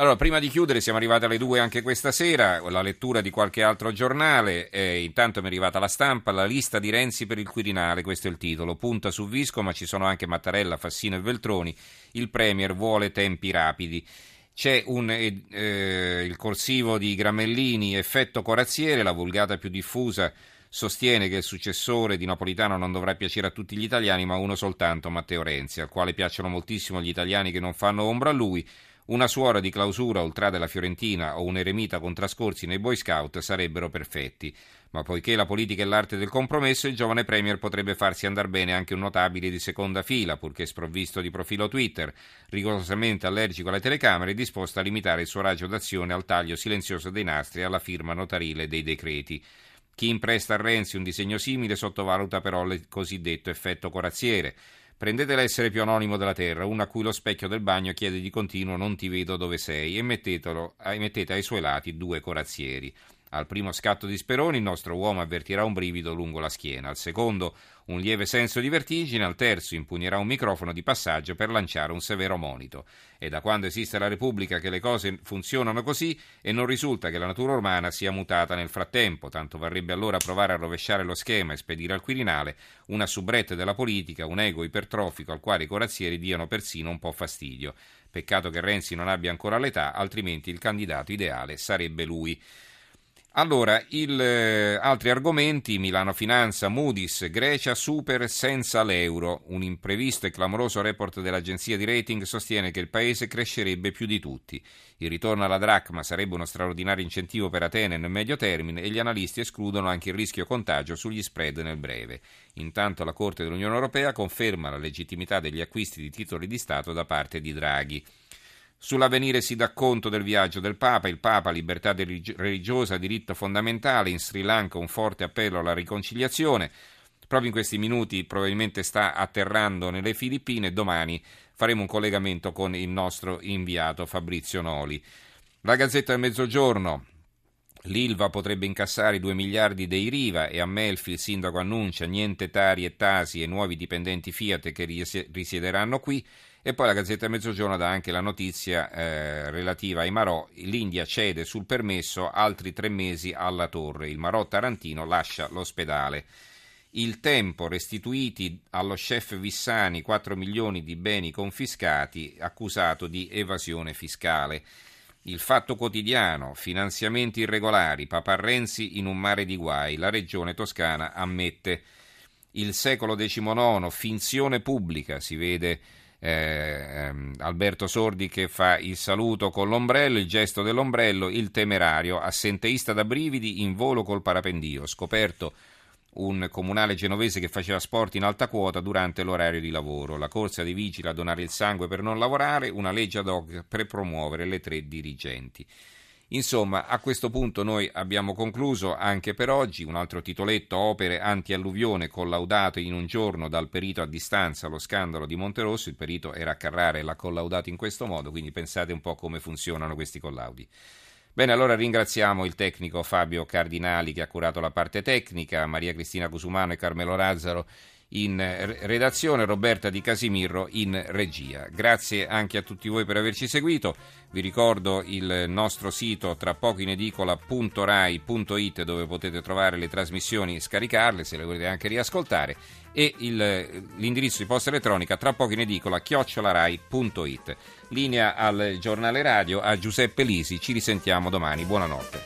Allora, prima di chiudere, siamo arrivati alle due anche questa sera, la lettura di qualche altro giornale. Eh, intanto mi è arrivata la stampa, la lista di Renzi per il Quirinale, questo è il titolo. Punta su Visco, ma ci sono anche Mattarella, Fassino e Veltroni. Il Premier vuole tempi rapidi. C'è un, eh, eh il corsivo di Gramellini, effetto corazziere, la vulgata più diffusa sostiene che il successore di Napolitano non dovrà piacere a tutti gli italiani, ma uno soltanto, Matteo Renzi, al quale piacciono moltissimo gli italiani che non fanno ombra a lui. Una suora di clausura oltrà della Fiorentina o un eremita con trascorsi nei Boy Scout sarebbero perfetti. Ma poiché la politica è l'arte del compromesso, il giovane Premier potrebbe farsi andar bene anche un notabile di seconda fila, purché sprovvisto di profilo Twitter, rigorosamente allergico alle telecamere e disposto a limitare il suo raggio d'azione al taglio silenzioso dei nastri e alla firma notarile dei decreti. Chi impresta a Renzi un disegno simile sottovaluta però il cosiddetto effetto corazziere. Prendete l'essere più anonimo della Terra, uno a cui lo specchio del bagno chiede di continuo non ti vedo dove sei e mettete ai suoi lati due corazzieri. Al primo scatto di Speroni il nostro uomo avvertirà un brivido lungo la schiena, al secondo un lieve senso di vertigine, al terzo impugnerà un microfono di passaggio per lanciare un severo monito. È da quando esiste la Repubblica che le cose funzionano così e non risulta che la natura umana sia mutata nel frattempo, tanto varrebbe allora provare a rovesciare lo schema e spedire al Quirinale una soubrette della politica, un ego ipertrofico al quale i corazzieri diano persino un po' fastidio. Peccato che Renzi non abbia ancora l'età, altrimenti il candidato ideale sarebbe lui. Allora, il, eh, altri argomenti, Milano Finanza, Moody's, Grecia super senza l'euro. Un imprevisto e clamoroso report dell'agenzia di rating sostiene che il paese crescerebbe più di tutti. Il ritorno alla dracma sarebbe uno straordinario incentivo per Atene nel medio termine e gli analisti escludono anche il rischio contagio sugli spread nel breve. Intanto la Corte dell'Unione Europea conferma la legittimità degli acquisti di titoli di Stato da parte di Draghi. Sull'avvenire si dà conto del viaggio del Papa, il Papa, libertà religiosa, diritto fondamentale, in Sri Lanka un forte appello alla riconciliazione. Proprio in questi minuti probabilmente sta atterrando nelle Filippine domani faremo un collegamento con il nostro inviato Fabrizio Noli. La Gazzetta del Mezzogiorno. L'Ilva potrebbe incassare i 2 miliardi dei Riva e a Melfi il sindaco annuncia niente Tari e Tasi e nuovi dipendenti Fiat che risiederanno qui. E poi la Gazzetta Mezzogiorno dà anche la notizia eh, relativa ai Marò. L'India cede sul permesso altri tre mesi alla torre. Il Marò Tarantino lascia l'ospedale. Il tempo restituiti allo chef Vissani 4 milioni di beni confiscati accusato di evasione fiscale. Il fatto quotidiano, finanziamenti irregolari, Papa Renzi in un mare di guai, la regione toscana ammette. Il secolo XIX, finzione pubblica, si vede eh, ehm, Alberto Sordi che fa il saluto con l'ombrello, il gesto dell'ombrello, il temerario, assenteista da brividi in volo col parapendio, scoperto un comunale genovese che faceva sport in alta quota durante l'orario di lavoro, la corsa dei vigili a donare il sangue per non lavorare, una legge ad hoc per promuovere le tre dirigenti. Insomma, a questo punto noi abbiamo concluso anche per oggi un altro titoletto Opere anti-alluvione collaudato in un giorno dal perito a distanza lo scandalo di Monterosso. Il perito era a Carrare e l'ha collaudato in questo modo, quindi pensate un po' come funzionano questi collaudi. Bene, allora ringraziamo il tecnico Fabio Cardinali che ha curato la parte tecnica, Maria Cristina Cusumano e Carmelo Lazzaro in redazione, Roberta Di Casimirro in regia. Grazie anche a tutti voi per averci seguito. Vi ricordo il nostro sito tra poco in edicola.rai.it dove potete trovare le trasmissioni e scaricarle se le volete anche riascoltare e il, l'indirizzo di posta elettronica tra poco in edicola chiocciolarai.it. Linea al giornale radio a Giuseppe Lisi. Ci risentiamo domani. Buonanotte.